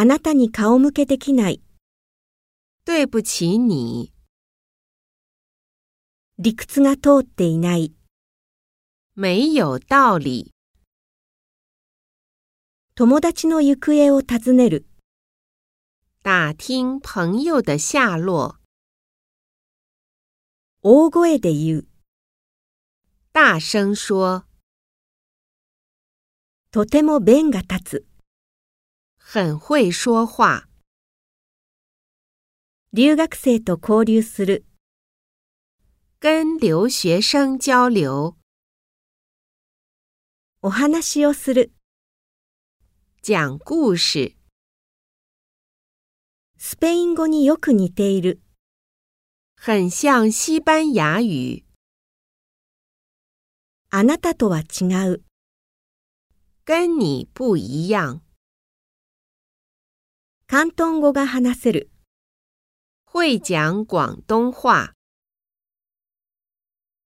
あなたに顔向けできない。对不起你，理屈が通っていない。没有道理。友達の行方を尋ねる。打听朋友的下落，大声で言う。大声说，とても弁が立つ。很会说话。留学生と交流する。跟留学生交流，お話をする。讲故事，スペイン語によく似ている。很像西班牙语。あなたとは違う。跟你不一样，広東語が話せる。会讲广东话。